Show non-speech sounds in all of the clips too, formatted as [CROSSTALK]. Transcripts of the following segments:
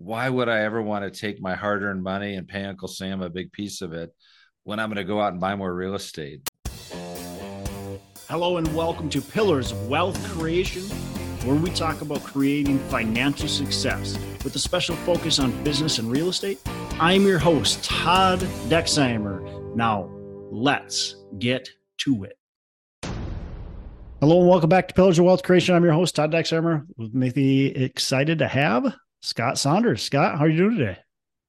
why would I ever want to take my hard earned money and pay Uncle Sam a big piece of it when I'm going to go out and buy more real estate? Hello, and welcome to Pillars of Wealth Creation, where we talk about creating financial success with a special focus on business and real estate. I'm your host, Todd Dexheimer. Now, let's get to it. Hello, and welcome back to Pillars of Wealth Creation. I'm your host, Todd Dexheimer. With me, excited to have Scott Saunders. Scott, how are you doing today?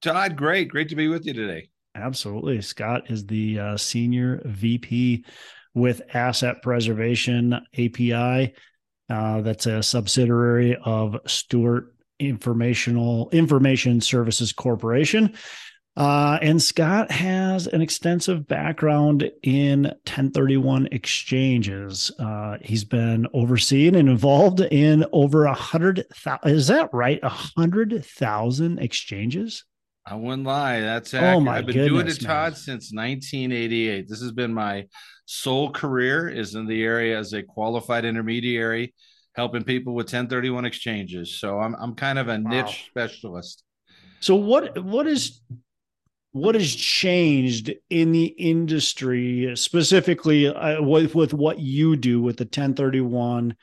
Todd, great. Great to be with you today. Absolutely. Scott is the uh, senior VP with Asset Preservation API. Uh, that's a subsidiary of Stewart Informational Information Services Corporation. Uh, and Scott has an extensive background in 1031 exchanges. Uh, he's been overseeing and involved in over a hundred. Is that right? A hundred thousand exchanges. I wouldn't lie. That's accurate. Oh my I've been goodness, doing it, Todd, man. since 1988. This has been my sole career. Is in the area as a qualified intermediary, helping people with 1031 exchanges. So I'm I'm kind of a wow. niche specialist. So what what is what has changed in the industry specifically uh, with, with what you do with the 1031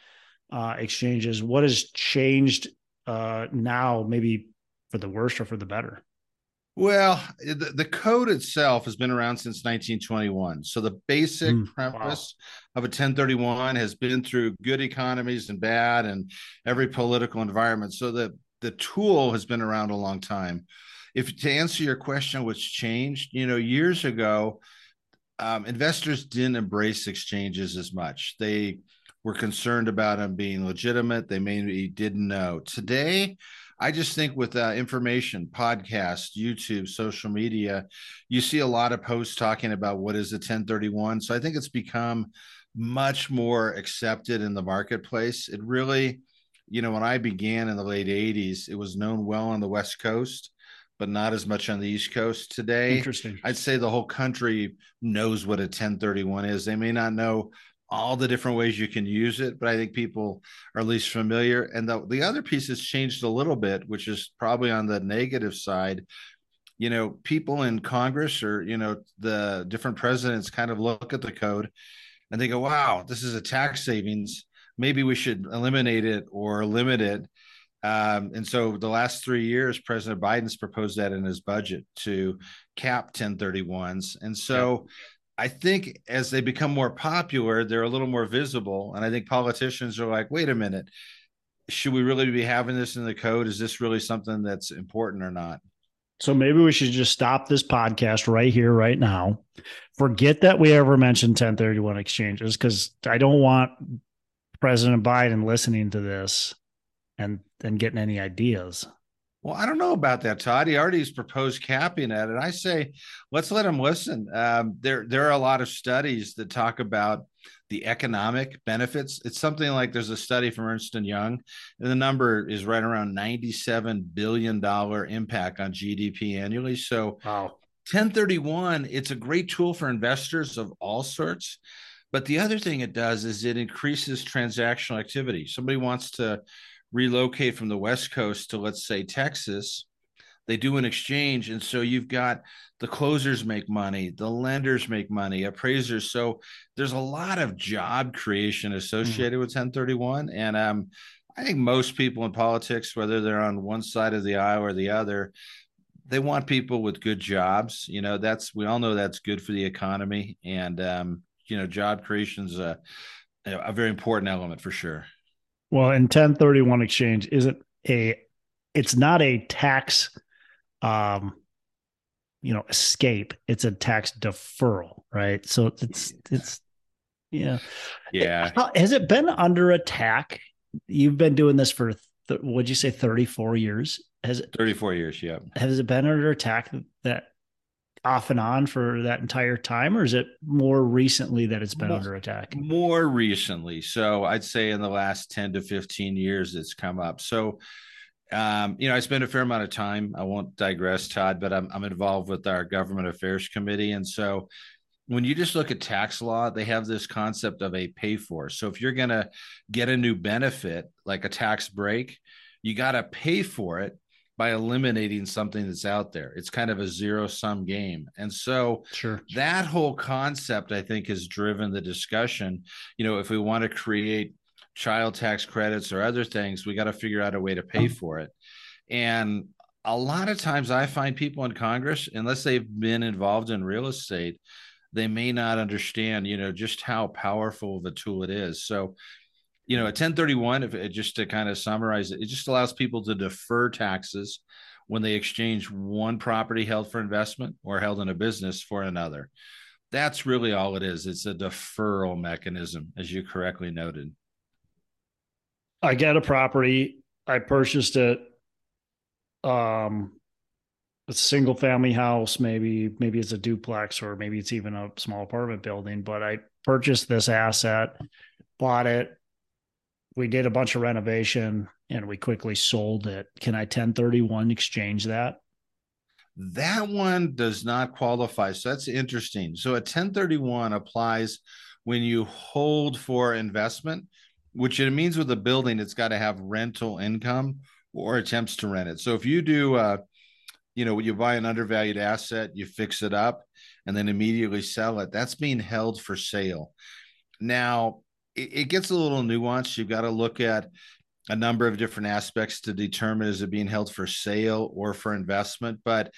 uh, exchanges? What has changed uh, now maybe for the worse or for the better? Well the, the code itself has been around since 1921 so the basic mm, premise wow. of a 1031 has been through good economies and bad and every political environment. So the the tool has been around a long time if to answer your question, what's changed, you know, years ago, um, investors didn't embrace exchanges as much. They were concerned about them being legitimate. They maybe didn't know. Today, I just think with uh, information, podcast, YouTube, social media, you see a lot of posts talking about what is a 1031. So I think it's become much more accepted in the marketplace. It really, you know, when I began in the late 80s, it was known well on the West Coast but not as much on the East Coast today. Interesting. I'd say the whole country knows what a 1031 is. They may not know all the different ways you can use it, but I think people are at least familiar. And the, the other piece has changed a little bit, which is probably on the negative side. You know, people in Congress or, you know, the different presidents kind of look at the code and they go, wow, this is a tax savings. Maybe we should eliminate it or limit it um, and so the last three years, President Biden's proposed that in his budget to cap 1031s. And so yeah. I think as they become more popular, they're a little more visible. And I think politicians are like, wait a minute, should we really be having this in the code? Is this really something that's important or not? So maybe we should just stop this podcast right here, right now. Forget that we ever mentioned 1031 exchanges because I don't want President Biden listening to this and and getting any ideas. Well, I don't know about that, Todd. He already has proposed capping it, and I say let's let him listen. Um, there, there are a lot of studies that talk about the economic benefits. It's something like there's a study from Ernst and Young, and the number is right around ninety-seven billion dollar impact on GDP annually. So, wow. 1031, it's a great tool for investors of all sorts. But the other thing it does is it increases transactional activity. Somebody wants to relocate from the West Coast to, let's say, Texas, they do an exchange. And so you've got the closers make money, the lenders make money, appraisers. So there's a lot of job creation associated mm-hmm. with 1031. And um, I think most people in politics, whether they're on one side of the aisle or the other, they want people with good jobs. You know, that's we all know that's good for the economy, and um, you know, job creation is a a very important element for sure. Well, in 1031 exchange isn't a it's not a tax um you know escape. It's a tax deferral right? So it's it's yeah. Yeah. How, has it been under attack? You've been doing this for th- what'd you say 34 years? Has it 34 years yeah. Has it been under attack that off and on for that entire time, or is it more recently that it's been more, under attack? More recently. So I'd say in the last 10 to 15 years, it's come up. So, um, you know, I spend a fair amount of time. I won't digress, Todd, but I'm, I'm involved with our government affairs committee. And so when you just look at tax law, they have this concept of a pay for. So if you're going to get a new benefit, like a tax break, you got to pay for it by eliminating something that's out there. It's kind of a zero sum game. And so sure. that whole concept, I think, has driven the discussion. You know, if we want to create child tax credits or other things, we got to figure out a way to pay mm. for it. And a lot of times I find people in Congress, unless they've been involved in real estate, they may not understand, you know, just how powerful of a tool it is. So you know, a 1031, if it, just to kind of summarize it, it just allows people to defer taxes when they exchange one property held for investment or held in a business for another. That's really all it is. It's a deferral mechanism, as you correctly noted. I get a property, I purchased it. Um, a single family house, maybe maybe it's a duplex or maybe it's even a small apartment building. But I purchased this asset, bought it, we did a bunch of renovation and we quickly sold it. Can I 1031 exchange that? That one does not qualify. So that's interesting. So a 1031 applies when you hold for investment, which it means with a building, it's got to have rental income or attempts to rent it. So if you do, uh, you know, you buy an undervalued asset, you fix it up, and then immediately sell it, that's being held for sale. Now, it, gets a little nuanced. You've got to look at a number of different aspects to determine is it being held for sale or for investment. But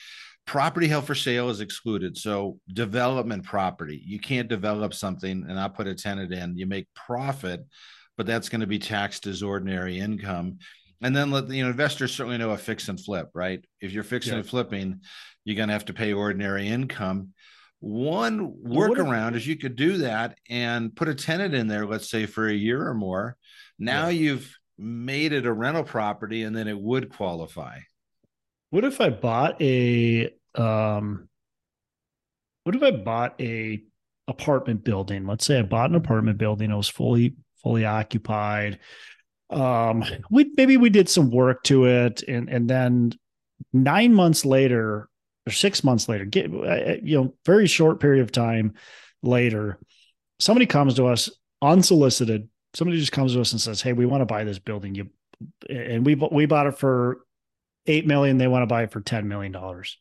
property held for sale is excluded. So development property, you can't develop something and not put a tenant in. You make profit, but that's going to be taxed as ordinary income. And then let you know investors certainly know a fix and flip, right? If you're fixing yeah. and flipping, you're going to have to pay ordinary income. One workaround is you could do that and put a tenant in there, let's say for a year or more. Now yeah. you've made it a rental property and then it would qualify. What if I bought a um what if I bought a apartment building? Let's say I bought an apartment building, it was fully fully occupied. Um we maybe we did some work to it and and then 9 months later or six months later, get you know, very short period of time later, somebody comes to us unsolicited. Somebody just comes to us and says, "Hey, we want to buy this building." You and we we bought it for eight million. They want to buy it for ten million dollars.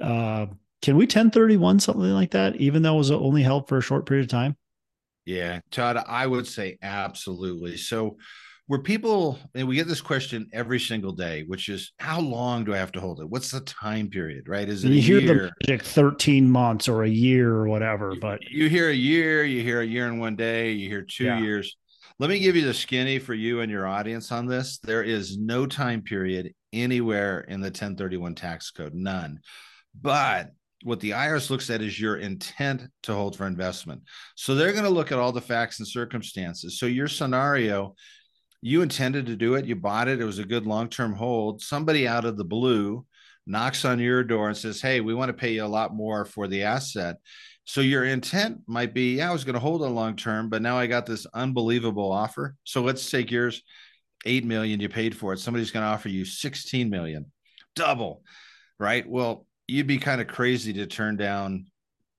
Uh, can we 1031 something like that, even though it was only held for a short period of time? Yeah, Todd, I would say absolutely. So where people and we get this question every single day, which is how long do I have to hold it? What's the time period? Right? Is it you hear year? the magic 13 months or a year or whatever, but you hear a year, you hear a year and one day, you hear two yeah. years. Let me give you the skinny for you and your audience on this. There is no time period anywhere in the 1031 tax code, none. But what the IRS looks at is your intent to hold for investment. So they're going to look at all the facts and circumstances. So your scenario you intended to do it, you bought it, it was a good long term hold. Somebody out of the blue knocks on your door and says, Hey, we want to pay you a lot more for the asset. So your intent might be, yeah, I was going to hold it long term, but now I got this unbelievable offer. So let's take yours, eight million you paid for it. Somebody's going to offer you 16 million, double, right? Well, you'd be kind of crazy to turn down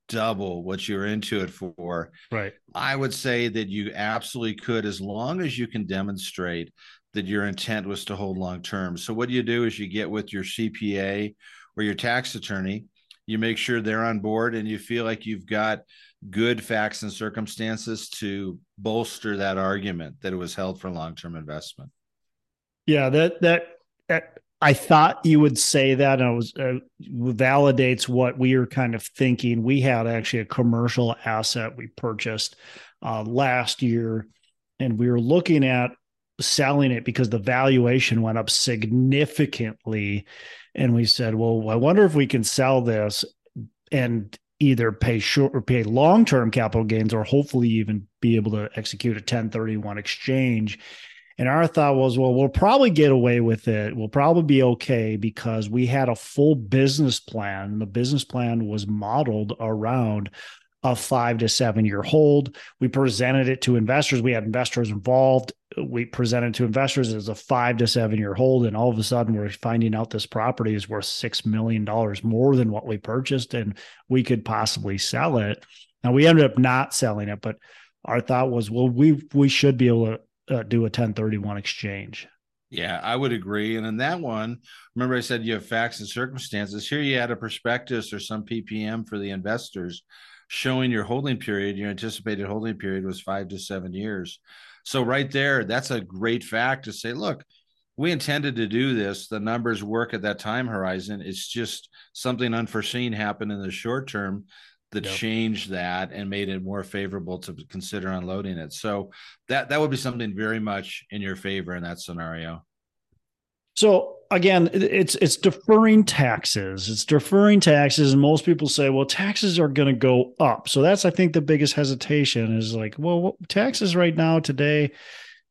double what you're into it for. Right. I would say that you absolutely could, as long as you can demonstrate that your intent was to hold long term. So what you do is you get with your CPA or your tax attorney, you make sure they're on board and you feel like you've got good facts and circumstances to bolster that argument that it was held for long-term investment. Yeah, that that that I thought you would say that, and it was uh, validates what we were kind of thinking. We had actually a commercial asset we purchased uh, last year, and we were looking at selling it because the valuation went up significantly. And we said, "Well, I wonder if we can sell this and either pay short or pay long term capital gains, or hopefully even be able to execute a 1031 exchange." And our thought was, well, we'll probably get away with it. We'll probably be okay because we had a full business plan. The business plan was modeled around a five to seven year hold. We presented it to investors. We had investors involved. We presented to investors as a five to seven year hold. And all of a sudden, we're finding out this property is worth $6 million more than what we purchased, and we could possibly sell it. Now, we ended up not selling it, but our thought was, well, we we should be able to uh, do a 1031 exchange. Yeah, I would agree. And in that one, remember I said you have facts and circumstances. Here you had a prospectus or some PPM for the investors showing your holding period, your anticipated holding period was five to seven years. So, right there, that's a great fact to say, look, we intended to do this. The numbers work at that time horizon. It's just something unforeseen happened in the short term that yep. changed that and made it more favorable to consider unloading it. So that that would be something very much in your favor in that scenario. So again, it's it's deferring taxes. It's deferring taxes, and most people say, "Well, taxes are going to go up." So that's, I think, the biggest hesitation is like, "Well, taxes right now today,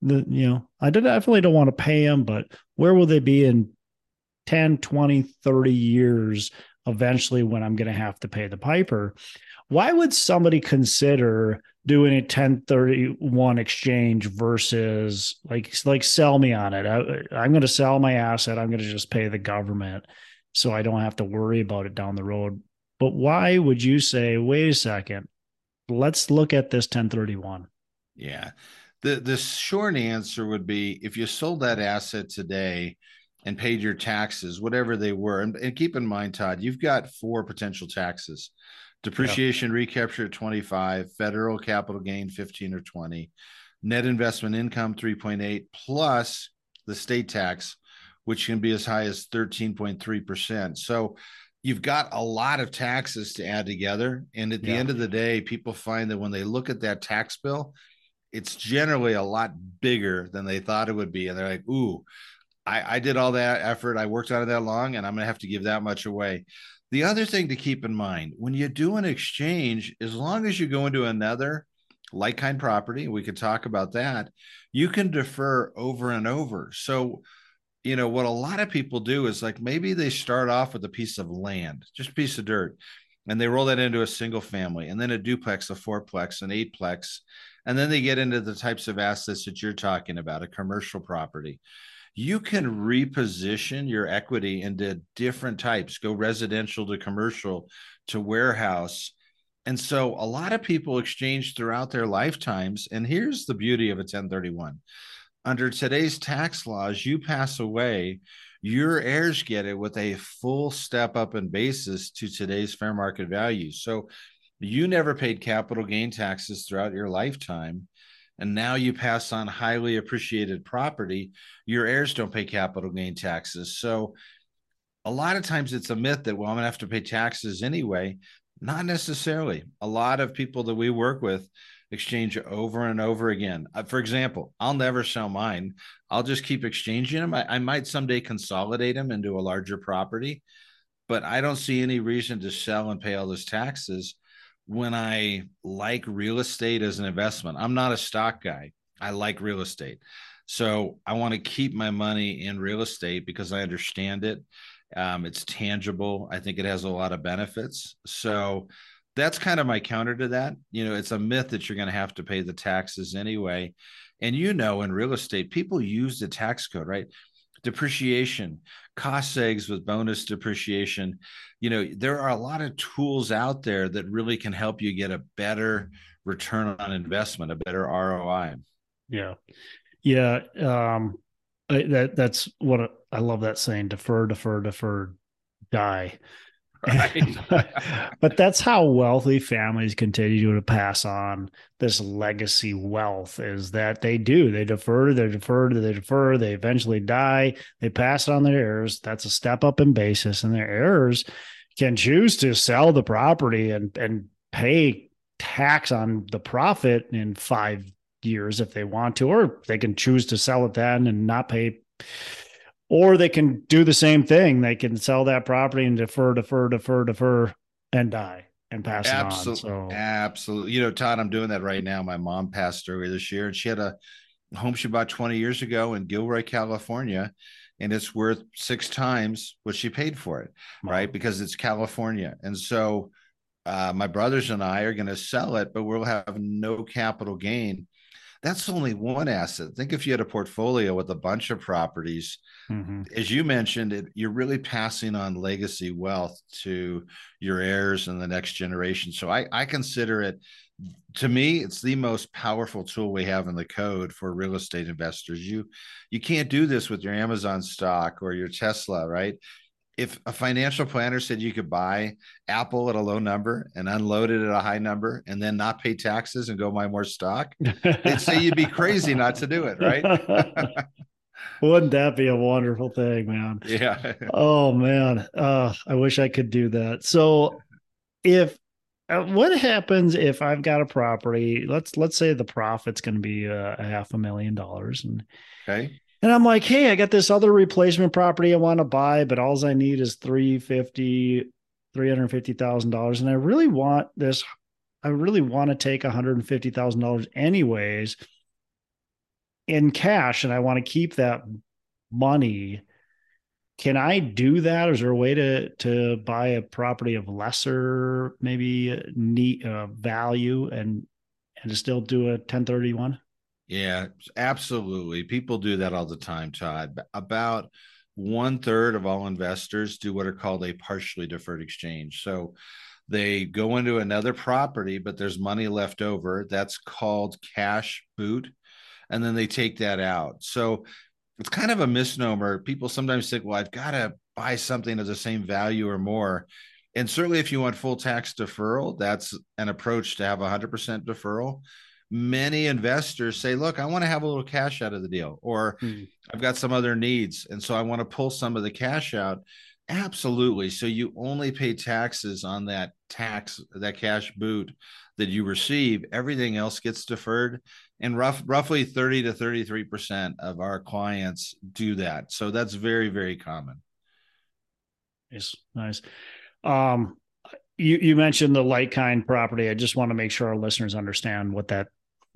the you know, I definitely don't want to pay them, but where will they be in 10, 20, 30 years eventually when I'm going to have to pay the piper?" Why would somebody consider doing a 1031 exchange versus like like sell me on it? I, i'm going to sell my asset i'm going to just pay the government so i don't have to worry about it down the road. But why would you say wait a second let's look at this 1031 yeah. The the short answer would be if you sold that asset today and paid your taxes whatever they were. And, and keep in mind todd you've got four potential taxes. Depreciation recapture at 25, federal capital gain 15 or 20, net investment income 3.8 plus the state tax which can be as high as 13.3%. So you've got a lot of taxes to add together. And at the yeah. end of the day people find that when they look at that tax bill it's generally a lot bigger than they thought it would be. And they're like ooh I, I did all that effort i worked on it that long and i'm going to have to give that much away the other thing to keep in mind when you do an exchange, as long as you go into another like kind property, we could talk about that, you can defer over and over. So, you know, what a lot of people do is like maybe they start off with a piece of land, just a piece of dirt, and they roll that into a single family and then a duplex, a fourplex, an eightplex. And then they get into the types of assets that you're talking about, a commercial property you can reposition your equity into different types, go residential to commercial to warehouse. And so a lot of people exchange throughout their lifetimes. And here's the beauty of a 1031 under today's tax laws, you pass away, your heirs get it with a full step up in basis to today's fair market value. So you never paid capital gain taxes throughout your lifetime and now you pass on highly appreciated property, your heirs don't pay capital gain taxes. So a lot of times it's a myth that, well, I'm going to have to pay taxes anyway. Not necessarily. A lot of people that we work with exchange over and over again. Uh, for example, I'll never sell mine. I'll just keep exchanging them. I, I might someday consolidate them into a larger property, but I don't see any reason to sell and pay all those taxes when I like real estate as an investment. I'm not a stock guy. I like real estate. So I want to keep my money in real estate because I understand it. Um, it's tangible. I think it has a lot of benefits. So that's kind of my counter to that. You know, it's a myth that you're going to have to pay the taxes anyway. And you know, in real estate, people use the tax code, right? Depreciation, cost segs with bonus depreciation. You know there are a lot of tools out there that really can help you get a better return on investment a better roi yeah. Yeah um I, that that's what I love that saying defer defer defer die [LAUGHS] But that's how wealthy families continue to pass on this legacy wealth is that they do. They defer, they defer, they defer, they eventually die, they pass it on their heirs. That's a step up in basis, and their heirs can choose to sell the property and and pay tax on the profit in five years if they want to, or they can choose to sell it then and not pay or they can do the same thing. They can sell that property and defer, defer, defer, defer, and die and pass absolutely, it on. So absolutely, you know, Todd, I'm doing that right now. My mom passed earlier this year, and she had a home she bought 20 years ago in Gilroy, California, and it's worth six times what she paid for it, wow. right? Because it's California, and so. Uh, my brothers and I are going to sell it, but we'll have no capital gain that's only one asset. Think if you had a portfolio with a bunch of properties, mm-hmm. as you mentioned, it, you're really passing on legacy wealth to your heirs and the next generation. So I, I consider it, to me, it's the most powerful tool we have in the code for real estate investors. You you can't do this with your Amazon stock or your Tesla, right? If a financial planner said you could buy Apple at a low number and unload it at a high number and then not pay taxes and go buy more stock, they'd say you'd be [LAUGHS] crazy not to do it, right? [LAUGHS] Wouldn't that be a wonderful thing, man? Yeah. oh man, uh, I wish I could do that. So, if uh, what happens if I've got a property? Let's let's say the profit's going to be uh, a half a million dollars, and okay, and I'm like, hey, I got this other replacement property I want to buy, but all I need is 350 $350,000 and I really want this I really want to take $150,000 anyways in cash and I want to keep that money. Can I do that? Is there a way to to buy a property of lesser maybe neat uh, value and and to still do a 1031? Yeah, absolutely. People do that all the time, Todd. About one third of all investors do what are called a partially deferred exchange. So they go into another property, but there's money left over. That's called cash boot. And then they take that out. So it's kind of a misnomer. People sometimes think, well, I've got to buy something of the same value or more. And certainly, if you want full tax deferral, that's an approach to have 100% deferral many investors say, look, I want to have a little cash out of the deal, or hmm. I've got some other needs. And so I want to pull some of the cash out. Absolutely. So you only pay taxes on that tax, that cash boot that you receive. Everything else gets deferred. And rough, roughly 30 to 33% of our clients do that. So that's very, very common. Nice. Nice. Um, you, you mentioned the like kind property. I just want to make sure our listeners understand what that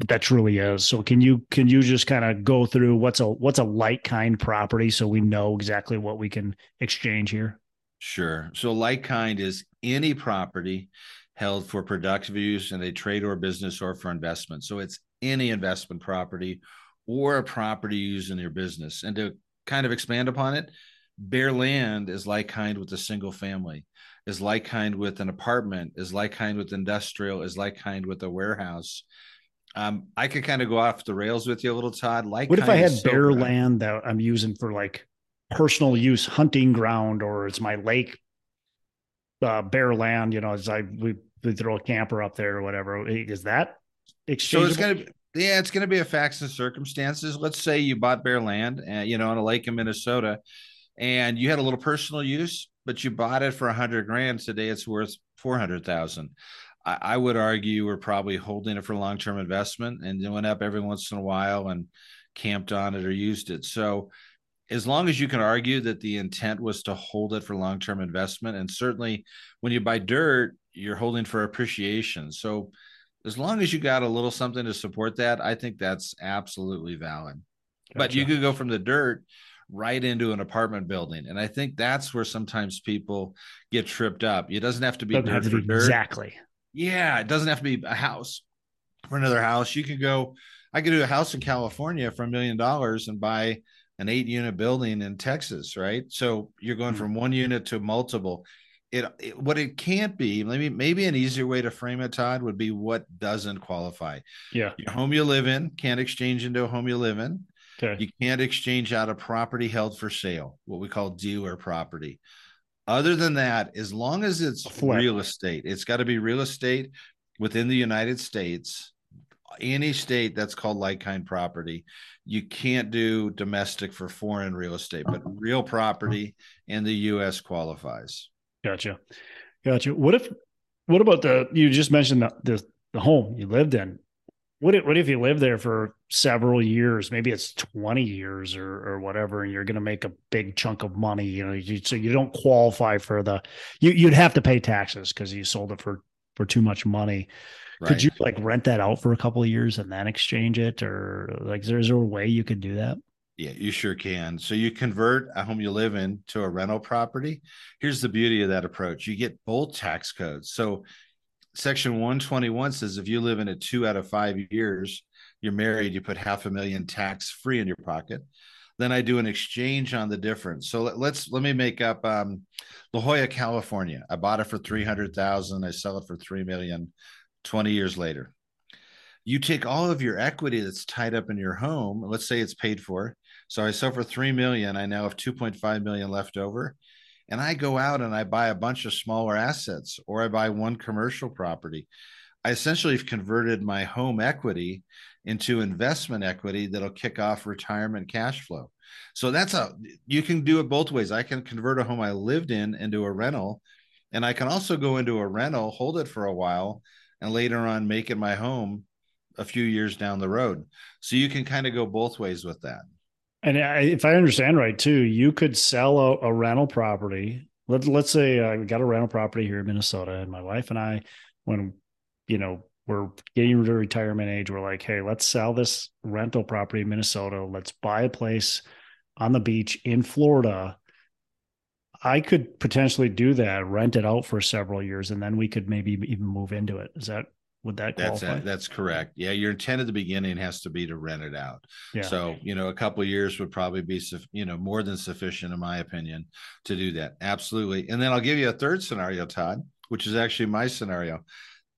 that truly is. So can you can you just kind of go through what's a what's a like kind property so we know exactly what we can exchange here? Sure. So like kind is any property held for productive use in a trade or business or for investment. So it's any investment property or a property used in your business. And to kind of expand upon it, bare land is like kind with a single family, is like kind with an apartment, is like kind with industrial, is like kind with a warehouse um, I could kind of go off the rails with you a little, Todd. Like, what if I had bare land that I'm using for like personal use, hunting ground, or it's my lake, uh, bare land? You know, as I we, we throw a camper up there or whatever. Is that exchangeable? So it's gonna be, yeah, it's gonna be a facts and circumstances. Let's say you bought bare land, uh, you know, on a lake in Minnesota, and you had a little personal use, but you bought it for a hundred grand. Today, it's worth four hundred thousand. I, I would argue we're probably holding it for long term investment and then went up every once in a while and camped on it or used it. So as long as you can argue that the intent was to hold it for long term investment, and certainly when you buy dirt, you're holding for appreciation. So as long as you got a little something to support that, I think that's absolutely valid. Gotcha. But you could go from the dirt right into an apartment building. And I think that's where sometimes people get tripped up. It doesn't have to be dirt have to be dirt. Exactly. Yeah, it doesn't have to be a house for another house. You could go, I could do a house in California for a million dollars and buy an eight unit building in Texas, right? So you're going from one unit to multiple. It, it, what it can't be, maybe maybe an easier way to frame it, Todd, would be what doesn't qualify. Yeah. Your home you live in can't exchange into a home you live in. Okay. You can't exchange out a property held for sale, what we call dealer property. Other than that, as long as it's real estate, it's got to be real estate within the United States. Any state that's called like kind property, you can't do domestic for foreign real estate, but uh-huh. real uh-huh. property in the U.S. qualifies. Gotcha, gotcha. What if? What about the? You just mentioned the the, the home you lived in. What if, what if you live there for several years? Maybe it's 20 years or, or whatever, and you're going to make a big chunk of money. You know, you, so you don't qualify for the. You, you'd have to pay taxes because you sold it for for too much money. Right. Could you like rent that out for a couple of years and then exchange it, or like, is there, is there a way you could do that? Yeah, you sure can. So you convert a home you live in to a rental property. Here's the beauty of that approach: you get both tax codes. So Section 121 says if you live in a two out of five years, you're married, you put half a million tax free in your pocket. Then I do an exchange on the difference. So let, us let me make up um, La Jolla, California. I bought it for three hundred thousand. I sell it for three million. Twenty years later, you take all of your equity that's tied up in your home. Let's say it's paid for. So I sell for three million. I now have two point five million left over, and I go out and I buy a bunch of smaller assets, or I buy one commercial property. I essentially have converted my home equity into investment equity that'll kick off retirement cash flow. So that's a you can do it both ways. I can convert a home I lived in into a rental, and I can also go into a rental, hold it for a while, and later on make it my home a few years down the road. So you can kind of go both ways with that. And if I understand right, too, you could sell a, a rental property. Let, let's say I got a rental property here in Minnesota, and my wife and I, when you know we're getting to retirement age, we're like, hey, let's sell this rental property in Minnesota. Let's buy a place on the beach in Florida. I could potentially do that, rent it out for several years, and then we could maybe even move into it. Is that would that qualify? That's that's correct. Yeah, your intent at the beginning has to be to rent it out. Yeah. So you know, a couple years would probably be you know more than sufficient, in my opinion, to do that. Absolutely. And then I'll give you a third scenario, Todd, which is actually my scenario.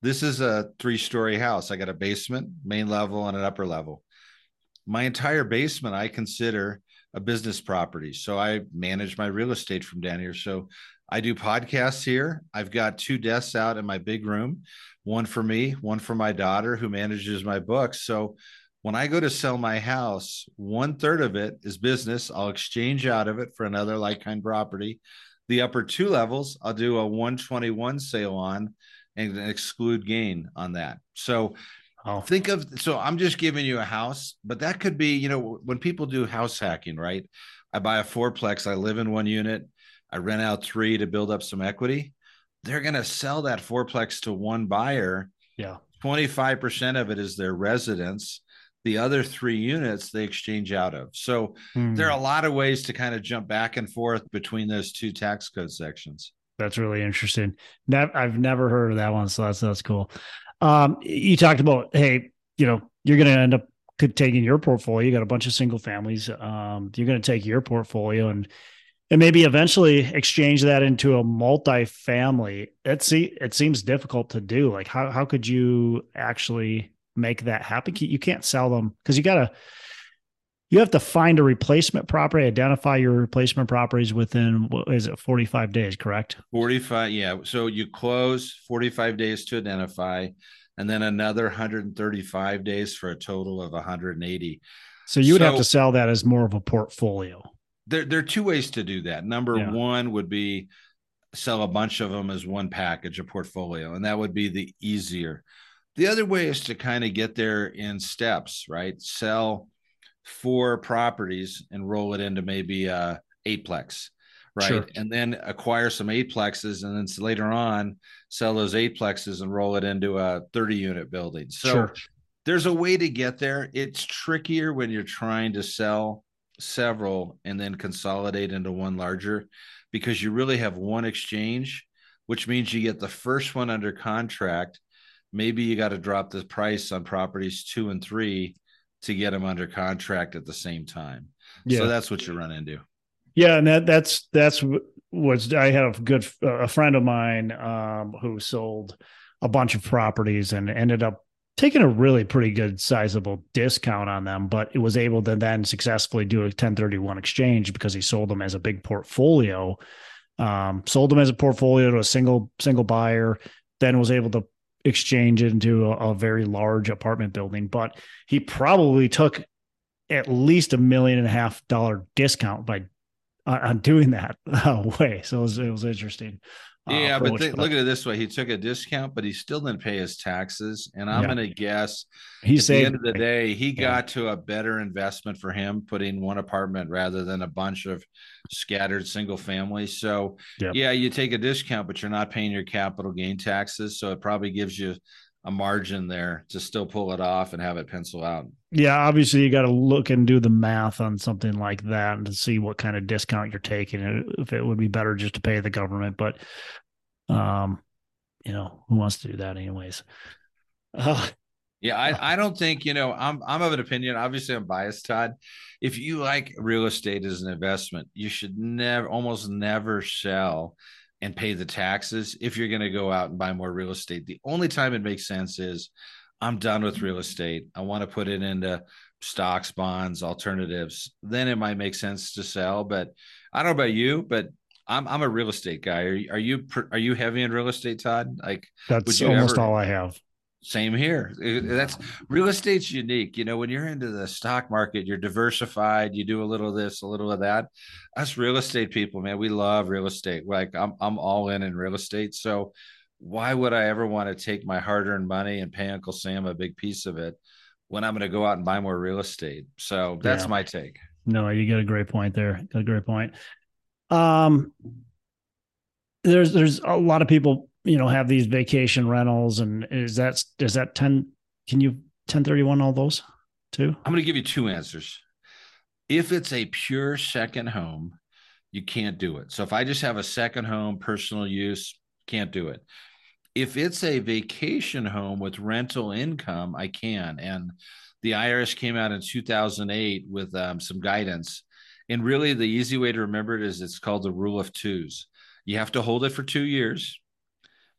This is a three story house. I got a basement, main level, and an upper level. My entire basement, I consider a business property. So I manage my real estate from down here. So I do podcasts here. I've got two desks out in my big room, one for me, one for my daughter who manages my books. So when I go to sell my house, one third of it is business. I'll exchange out of it for another like kind property. The upper two levels, I'll do a 121 sale on and exclude gain on that. So oh. think of so I'm just giving you a house, but that could be, you know, when people do house hacking, right? I buy a fourplex, I live in one unit, I rent out three to build up some equity. They're going to sell that fourplex to one buyer. Yeah. 25% of it is their residence. The other three units they exchange out of. So hmm. there are a lot of ways to kind of jump back and forth between those two tax code sections. That's really interesting. I've never heard of that one, so that's that's cool. Um, you talked about, hey, you know, you're going to end up taking your portfolio. You got a bunch of single families. Um, you're going to take your portfolio and and maybe eventually exchange that into a multi-family. It see it seems difficult to do. Like how how could you actually make that happen? You can't sell them because you got to you have to find a replacement property, identify your replacement properties within what is it, 45 days, correct? 45, yeah. So you close 45 days to identify, and then another 135 days for a total of 180. So you would so, have to sell that as more of a portfolio. There, there are two ways to do that. Number yeah. one would be sell a bunch of them as one package, a portfolio, and that would be the easier. The other way is to kind of get there in steps, right? Sell four properties and roll it into maybe a eightplex right sure. and then acquire some eightplexes and then later on sell those eightplexes and roll it into a 30 unit building so sure. there's a way to get there it's trickier when you're trying to sell several and then consolidate into one larger because you really have one exchange which means you get the first one under contract maybe you got to drop the price on properties two and three to get them under contract at the same time. Yeah. So that's what you run into. Yeah, and that that's that's what I had a good a friend of mine um, who sold a bunch of properties and ended up taking a really pretty good sizable discount on them, but it was able to then successfully do a 1031 exchange because he sold them as a big portfolio. Um, sold them as a portfolio to a single single buyer, then was able to exchange into a, a very large apartment building, but he probably took at least a million and a half dollar discount by on doing that uh, [LAUGHS] way. So it was, it was interesting. Uh, yeah, but th- look at it this way: he took a discount, but he still didn't pay his taxes. And I'm yeah. going to guess he at the end of the day, he yeah. got to a better investment for him putting one apartment rather than a bunch of scattered single families. So yep. yeah, you take a discount, but you're not paying your capital gain taxes, so it probably gives you a margin there to still pull it off and have it pencil out. Yeah, obviously you got to look and do the math on something like that and to see what kind of discount you're taking. If it would be better just to pay the government, but um, you know, who wants to do that anyways? Uh, Yeah, I, I don't think, you know, I'm I'm of an opinion. Obviously, I'm biased, Todd. If you like real estate as an investment, you should never almost never sell and pay the taxes if you're going to go out and buy more real estate. The only time it makes sense is I'm done with real estate. I want to put it into stocks, bonds, alternatives. Then it might make sense to sell. But I don't know about you, but I'm I'm a real estate guy. Are you are you, are you heavy in real estate, Todd? Like that's almost ever, all I have. Same here. That's real estate's unique. You know, when you're into the stock market, you're diversified. You do a little of this, a little of that. Us real estate people, man, we love real estate. Like I'm, I'm all in in real estate. So why would I ever want to take my hard-earned money and pay Uncle Sam a big piece of it when I'm going to go out and buy more real estate? So that's yeah. my take. No, you got a great point there. Got a great point. Um, there's there's a lot of people you know have these vacation rentals and is that is that 10 can you 1031 all those too i'm going to give you two answers if it's a pure second home you can't do it so if i just have a second home personal use can't do it if it's a vacation home with rental income i can and the irs came out in 2008 with um, some guidance and really the easy way to remember it is it's called the rule of twos you have to hold it for two years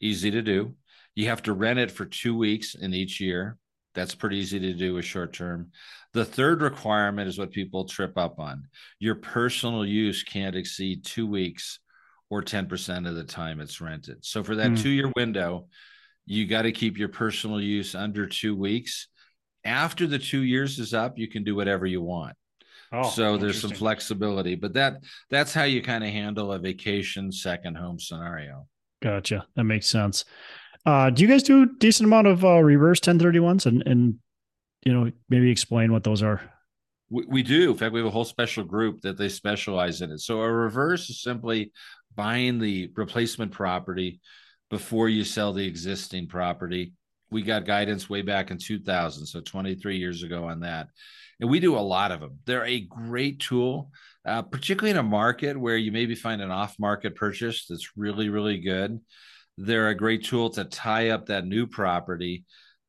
easy to do. You have to rent it for two weeks in each year. That's pretty easy to do with short term. The third requirement is what people trip up on. Your personal use can't exceed two weeks or 10% of the time it's rented. So for that mm. two year window, you got to keep your personal use under two weeks. After the two years is up, you can do whatever you want. Oh, so there's some flexibility, but that that's how you kind of handle a vacation second home scenario. Gotcha. That makes sense. Uh, do you guys do a decent amount of uh, reverse 1031s and, and, you know, maybe explain what those are? We, we do. In fact, we have a whole special group that they specialize in it. So a reverse is simply buying the replacement property before you sell the existing property. We got guidance way back in 2000, so 23 years ago on that. And we do a lot of them. They're a great tool uh, particularly in a market where you maybe find an off market purchase that's really, really good. They're a great tool to tie up that new property,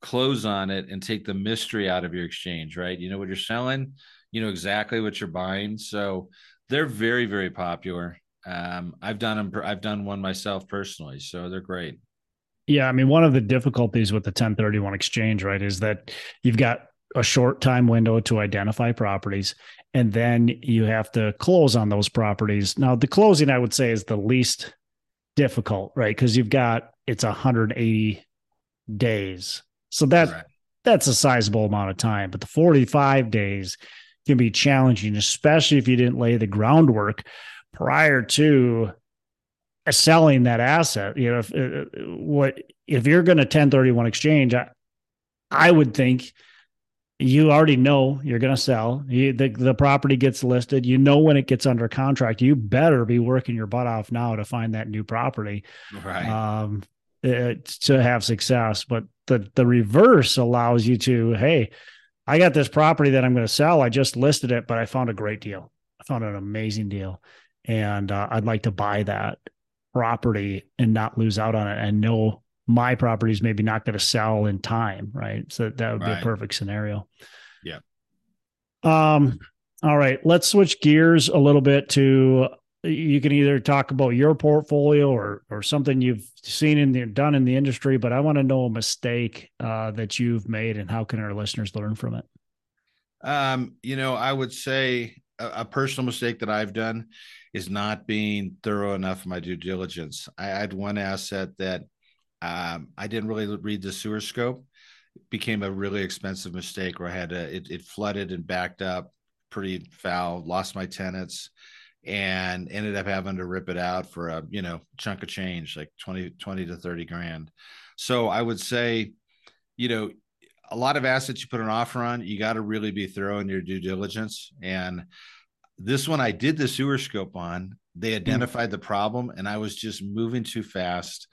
close on it, and take the mystery out of your exchange, right? You know what you're selling, you know exactly what you're buying. So they're very, very popular. Um, I've done them, I've done one myself personally, so they're great. Yeah, I mean, one of the difficulties with the 1031 exchange, right, is that you've got a short time window to identify properties and then you have to close on those properties. Now, the closing I would say is the least difficult, right? Because you've got it's 180 days, so that right. that's a sizable amount of time. But the 45 days can be challenging, especially if you didn't lay the groundwork prior to selling that asset. You know, if uh, what if you're going to 1031 exchange, I, I would think you already know you're going to sell. You, the, the property gets listed. You know when it gets under contract. You better be working your butt off now to find that new property, right? Um, it, to have success. But the the reverse allows you to, hey, I got this property that I'm going to sell. I just listed it, but I found a great deal. I found an amazing deal, and uh, I'd like to buy that property and not lose out on it and know my property is maybe not going to sell in time, right? So that would right. be a perfect scenario. Yeah. Um. All right, let's switch gears a little bit to you can either talk about your portfolio or or something you've seen in the done in the industry, but I want to know a mistake uh, that you've made and how can our listeners learn from it. Um, you know, I would say a, a personal mistake that I've done is not being thorough enough in my due diligence. I had one asset that um, I didn't really read the sewer scope. It became a really expensive mistake where I had to, it, it flooded and backed up pretty foul, lost my tenants and ended up having to rip it out for a, you know, chunk of change, like 20, 20 to 30 grand. So I would say, you know, a lot of assets you put an offer on, you got to really be thorough in your due diligence. And this one I did the sewer scope on. They hmm. identified the problem, and I was just moving too fast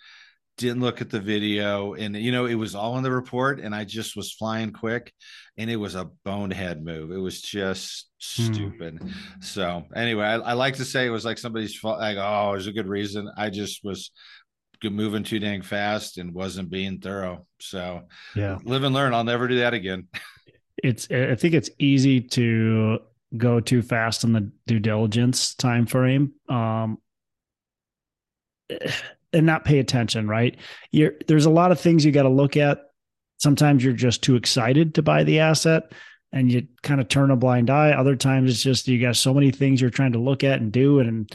didn't look at the video and you know it was all in the report and i just was flying quick and it was a bonehead move it was just hmm. stupid so anyway I, I, like to say it was like somebody's fault like oh there's a good reason i just was moving too dang fast and wasn't being thorough. So yeah, live and learn. I'll never do that again. [LAUGHS] It's I think it's easy to go too fast on the due diligence time frame. Um, and not pay attention, right? You're, there's a lot of things you got to look at. Sometimes you're just too excited to buy the asset and you kind of turn a blind eye. Other times it's just you got so many things you're trying to look at and do, and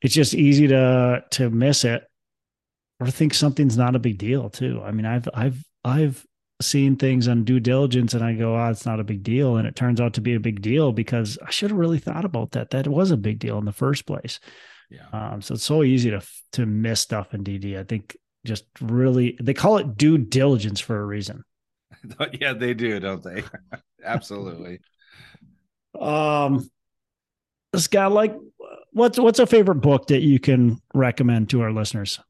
it's just easy to to miss it or think something's not a big deal too. I mean, I've I've I've seen things on due diligence and I go, oh, it's not a big deal. And it turns out to be a big deal because I should have really thought about that. That was a big deal in the first place. Yeah. Um, so it's so easy to to miss stuff in DD. I think just really they call it due diligence for a reason. [LAUGHS] yeah, they do, don't they? [LAUGHS] Absolutely. um Scott, like what's what's a favorite book that you can recommend to our listeners?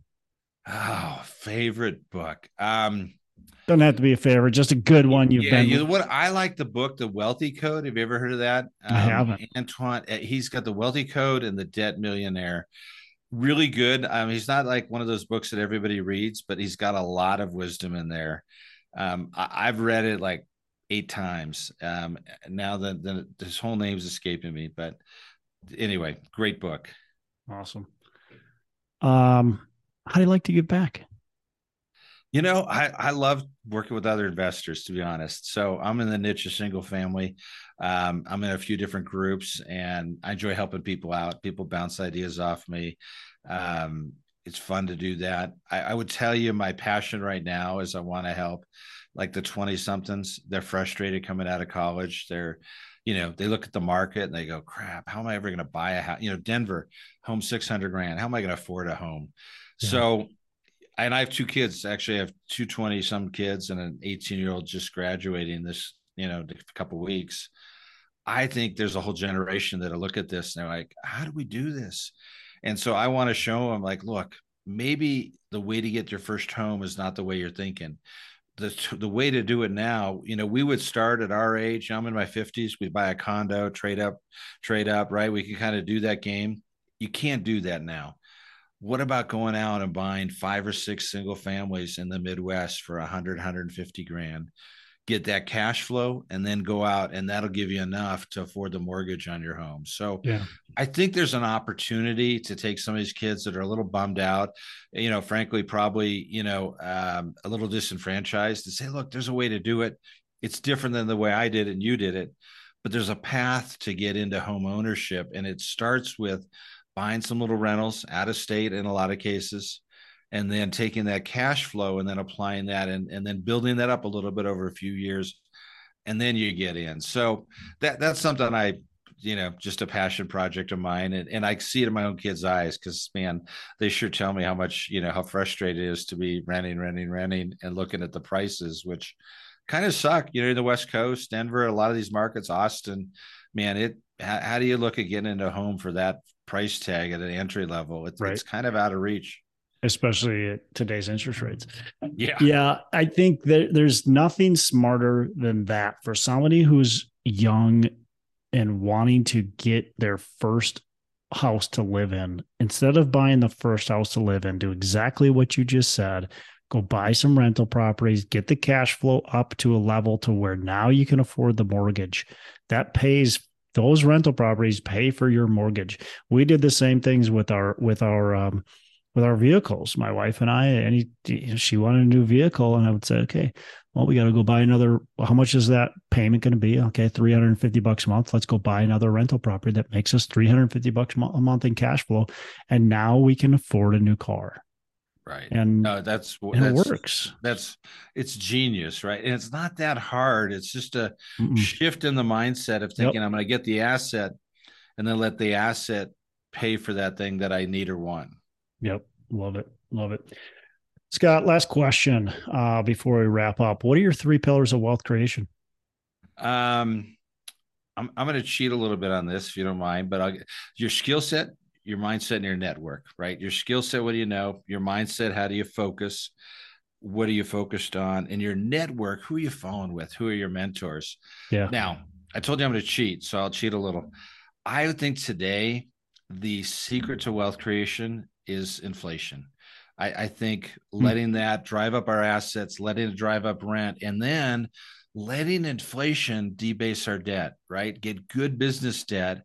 Oh, favorite book. Um doesn't have to be a favorite, just a good one you've yeah, been. You know what I like the book, The Wealthy Code. Have you ever heard of that? Um, I haven't. Antone, eh, he's got the Wealthy Code and the Debt Millionaire. Really good. Um, he's not like one of those books that everybody reads, but he's got a lot of wisdom in there. Um, I, have read it like eight times. Um, now that the, this whole name's escaping me, but anyway, great book. Awesome. Um, how do you like to give back? You know, I, I love working with other investors, to be honest. So I'm in the niche of single family. Um, I'm in a few different groups and I enjoy helping people out. People bounce ideas off me. Um, it's fun to do that. I, I would tell you my passion right now is I want to help like the 20 somethings. They're frustrated coming out of college. They're, you know, they look at the market and they go, crap, how am I ever going to buy a house? You know, Denver, home 600 grand. How am I going to afford a home? Yeah. So and I have two kids. Actually, I have two 20 some kids and an 18 year old just graduating this, you know, a couple weeks. I think there's a whole generation that'll look at this and they're like, how do we do this? And so I want to show them, like, look, maybe the way to get your first home is not the way you're thinking. The, the way to do it now, you know, we would start at our age. I'm in my 50s. We'd buy a condo, trade up, trade up, right? We can kind of do that game. You can't do that now what about going out and buying five or six single families in the Midwest for 100, 150 grand? Get that cash flow and then go out, and that'll give you enough to afford the mortgage on your home. So, yeah. I think there's an opportunity to take some of these kids that are a little bummed out, you know, frankly, probably, you know, um, a little disenfranchised, to say, look, there's a way to do it. It's different than the way I did it and you did it, but there's a path to get into home ownership, and it starts with buying some little rentals out of state in a lot of cases and then taking that cash flow and then applying that and, and then building that up a little bit over a few years and then you get in. So that that's something i you know just a passion project of mine and, and i see it in my own kids eyes because man they sure tell me how much you know how frustrated it is to be renting renting renting and looking at the prices which kind of suck. You know the west coast denver a lot of these markets austin man it how, how do you look at getting into home for that price tag at an entry level. It's, right. it's kind of out of reach. Especially at today's interest rates. Yeah. Yeah. I think that there's nothing smarter than that for somebody who's young and wanting to get their first house to live in. Instead of buying the first house to live in, do exactly what you just said. Go buy some rental properties, get the cash flow up to a level to where now you can afford the mortgage. That pays those rental properties pay for your mortgage. We did the same things with our with our um, with our vehicles. My wife and I, and she wanted a new vehicle, and I would say, okay, well, we got to go buy another. How much is that payment going to be? Okay, three hundred and fifty bucks a month. Let's go buy another rental property that makes us three hundred and fifty bucks a month in cash flow, and now we can afford a new car. Right. And no, that's and that's, it works. That's it's genius, right? And it's not that hard. It's just a Mm-mm. shift in the mindset of thinking yep. I'm going to get the asset and then let the asset pay for that thing that I need or want. Yep. Love it. Love it. Scott, last question uh, before we wrap up. What are your three pillars of wealth creation? Um, I'm, I'm going to cheat a little bit on this if you don't mind, but I'll, your skill set, your mindset and your network, right? Your skill set, what do you know? Your mindset, how do you focus? What are you focused on? And your network, who are you following with? Who are your mentors? Yeah. Now, I told you I'm going to cheat, so I'll cheat a little. I think today the secret to wealth creation is inflation. I, I think hmm. letting that drive up our assets, letting it drive up rent, and then letting inflation debase our debt, right? Get good business debt.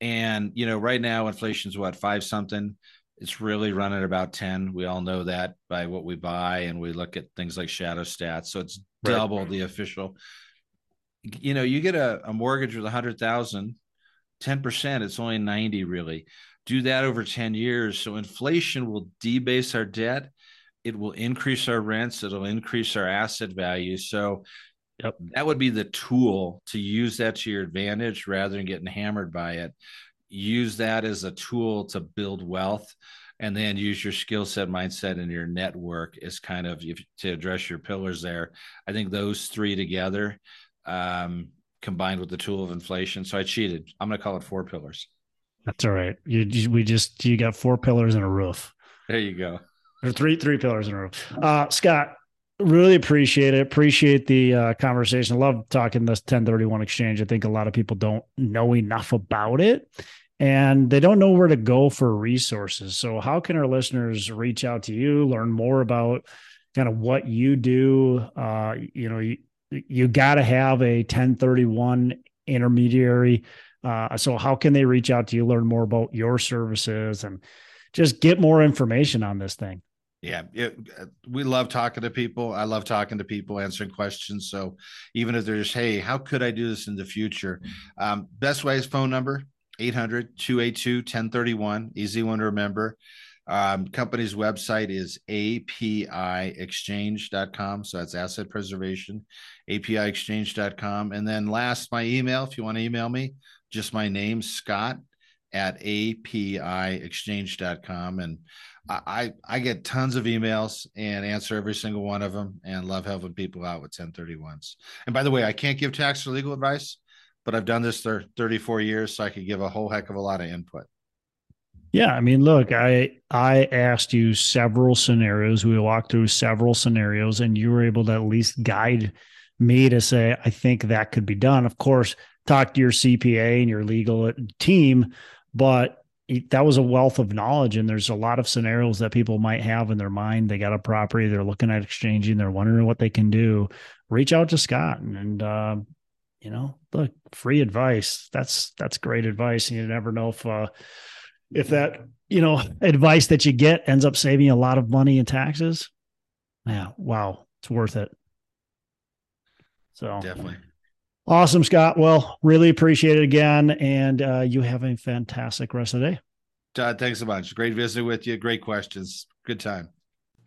And, you know, right now inflation's what, five something? It's really running about 10. We all know that by what we buy and we look at things like shadow stats. So it's right. double the official. You know, you get a, a mortgage with a hundred thousand, 10%, it's only 90 really. Do that over 10 years. So inflation will debase our debt. It will increase our rents. It'll increase our asset value. So Yep. That would be the tool to use that to your advantage rather than getting hammered by it. Use that as a tool to build wealth and then use your skill set, mindset, and your network as kind of if, to address your pillars there. I think those three together, um, combined with the tool of inflation. So I cheated. I'm going to call it four pillars. That's all right. You, you, we just you got four pillars and a roof. There you go. Or three three pillars in a roof. Uh, Scott, really appreciate it. Appreciate the uh, conversation. Love talking this 1031 exchange. I think a lot of people don't know enough about it and they don't know where to go for resources. So, how can our listeners reach out to you, learn more about kind of what you do? Uh, you know, you, you got to have a 1031 intermediary. Uh, so, how can they reach out to you, learn more about your services, and just get more information on this thing? Yeah, it, uh, we love talking to people. I love talking to people, answering questions. So even if there's, hey, how could I do this in the future? Um, best way is phone number 800 282 1031. Easy one to remember. Um, company's website is apiexchange.com. So that's asset preservation, apiexchange.com. And then last, my email, if you want to email me, just my name, Scott at apiexchange.com. And I I get tons of emails and answer every single one of them and love helping people out with 1031s. And by the way, I can't give tax or legal advice, but I've done this for 34 years, so I could give a whole heck of a lot of input. Yeah, I mean, look, I I asked you several scenarios. We walked through several scenarios, and you were able to at least guide me to say, I think that could be done. Of course, talk to your CPA and your legal team, but that was a wealth of knowledge and there's a lot of scenarios that people might have in their mind. They got a property they're looking at exchanging they're wondering what they can do. Reach out to scott and, and uh, you know look free advice. That's that's great advice and you never know if uh, if that you know [LAUGHS] advice that you get ends up saving a lot of money in taxes. Yeah wow it's worth it. So definitely Awesome, Scott. Well, really appreciate it again. And uh, you have a fantastic rest of the day. Todd, thanks so much. Great visiting with you. Great questions. Good time.